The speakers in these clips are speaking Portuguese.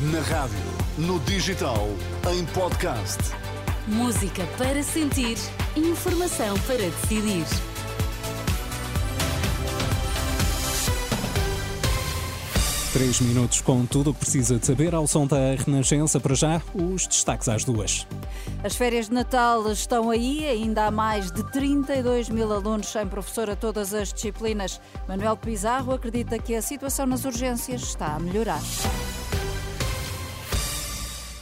Na rádio, no digital, em podcast. Música para sentir, informação para decidir. Três minutos com tudo o que precisa de saber ao som da Renascença. Para já, os destaques às duas. As férias de Natal estão aí, ainda há mais de 32 mil alunos sem professor a todas as disciplinas. Manuel Pizarro acredita que a situação nas urgências está a melhorar.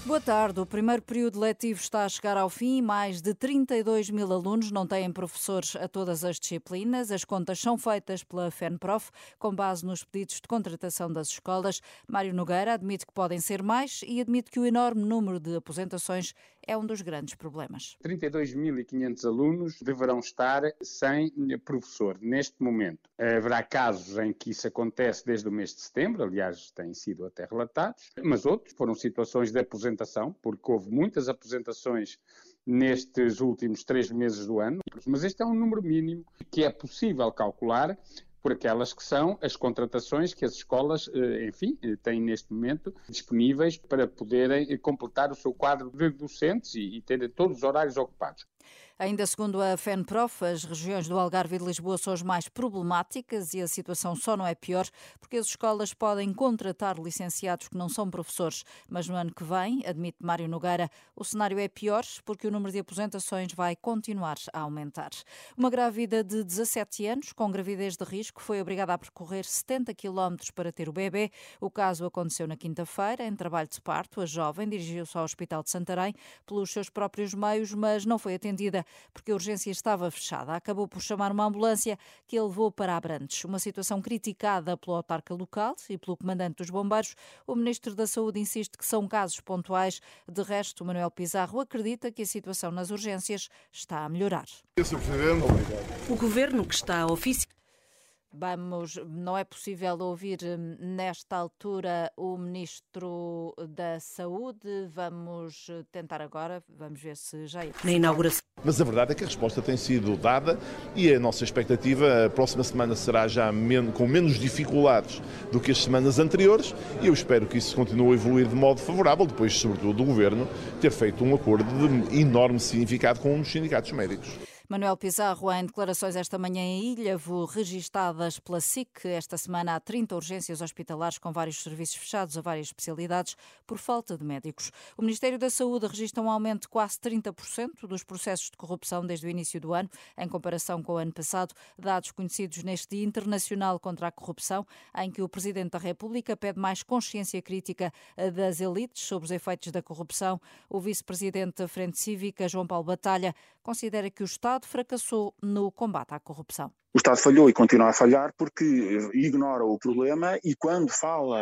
Boa tarde. O primeiro período letivo está a chegar ao fim. Mais de 32 mil alunos não têm professores a todas as disciplinas. As contas são feitas pela FENPROF, com base nos pedidos de contratação das escolas. Mário Nogueira admite que podem ser mais e admite que o enorme número de aposentações é um dos grandes problemas. 32.500 alunos deverão estar sem professor neste momento. Haverá casos em que isso acontece desde o mês de setembro, aliás, têm sido até relatados, mas outros foram situações de aposentação, porque houve muitas aposentações nestes últimos três meses do ano, mas este é um número mínimo que é possível calcular por aquelas que são as contratações que as escolas, eh, enfim, eh, têm neste momento disponíveis para poderem eh, completar o seu quadro de docentes e, terem todos os horários ocupados. Ainda segundo a FENPROF, as regiões do Algarve e de Lisboa são as mais problemáticas e a situação só não é pior porque as escolas podem contratar licenciados que não são professores. Mas no ano que vem, admite Mário Nogueira, o cenário é pior porque o número de aposentações vai continuar a aumentar. Uma grávida de 17 anos, com gravidez de risco, foi obrigada a percorrer 70 quilómetros para ter o bebê. O caso aconteceu na quinta-feira, em trabalho de parto. A jovem dirigiu-se ao Hospital de Santarém pelos seus próprios meios, mas não foi atendida porque a urgência estava fechada. Acabou por chamar uma ambulância que a levou para Abrantes. Uma situação criticada pelo autarca local e pelo comandante dos bombeiros. O ministro da Saúde insiste que são casos pontuais. De resto, Manuel Pizarro acredita que a situação nas urgências está a melhorar. O governo que está oficial Vamos, não é possível ouvir hum, nesta altura o Ministro da Saúde. Vamos eh, tentar agora, vamos ver se já é. Na inauguração. Mas a verdade é que a resposta tem sido dada e a nossa expectativa, a próxima semana será já men com menos dificuldades do que as semanas anteriores e eu espero que isso continue a evoluir de modo favorável, depois, sobretudo, do Governo ter feito um acordo de enorme significado com os sindicatos médicos. Manuel Pizarro, em declarações esta manhã em Ilhavo, registadas pela SIC, esta semana há 30 urgências hospitalares com vários serviços fechados a várias especialidades por falta de médicos. O Ministério da Saúde registra um aumento de quase 30% dos processos de corrupção desde o início do ano, em comparação com o ano passado, dados conhecidos neste Dia Internacional contra a Corrupção, em que o Presidente da República pede mais consciência crítica das elites sobre os efeitos da corrupção. O Vice-Presidente da Frente Cívica, João Paulo Batalha, considera que o Estado fracassou no combate à corrupção. O Estado falhou e continua a falhar porque ignora o problema e quando fala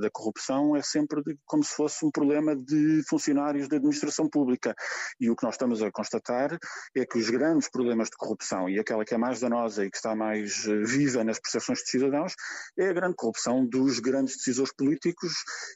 da corrupção é sempre de, como se fosse um problema de funcionários da administração pública. E o que nós estamos a constatar é que os grandes problemas de corrupção e aquela que é mais danosa e que está mais eh, viva nas percepções de cidadãos é a grande corrupção dos grandes decisores políticos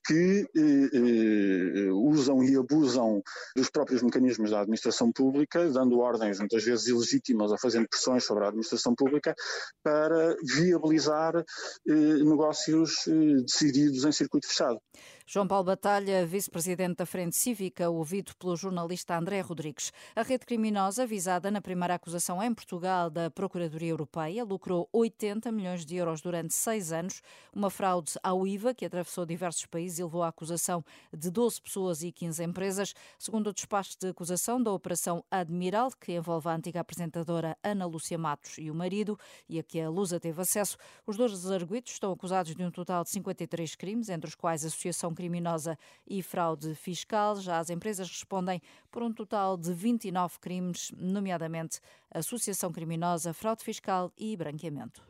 que eh, eh, usam e abusam dos próprios mecanismos da administração pública, dando ordens muitas vezes ilegítimas ou fazendo pressões sobre a administração pública para viabilizar eh, negócios eh, decididos em circuito fechado. João Paulo Batalha, vice-presidente da Frente Cívica, ouvido pelo jornalista André Rodrigues. A rede criminosa, visada na primeira acusação em Portugal da Procuradoria Europeia, lucrou 80 milhões de euros durante seis anos, uma fraude ao IVA que atravessou diversos países e levou à acusação de 12 pessoas e 15 empresas. Segundo o despacho de acusação da Operação Admiral, que envolve a antiga apresentadora Ana Lúcia Matos e o marido, e a que a Lusa teve acesso, os dois arguidos estão acusados de um total de 53 crimes, entre os quais associação criminosa e fraude fiscal. Já as empresas respondem por um total de 29 crimes, nomeadamente associação criminosa, fraude fiscal e branqueamento.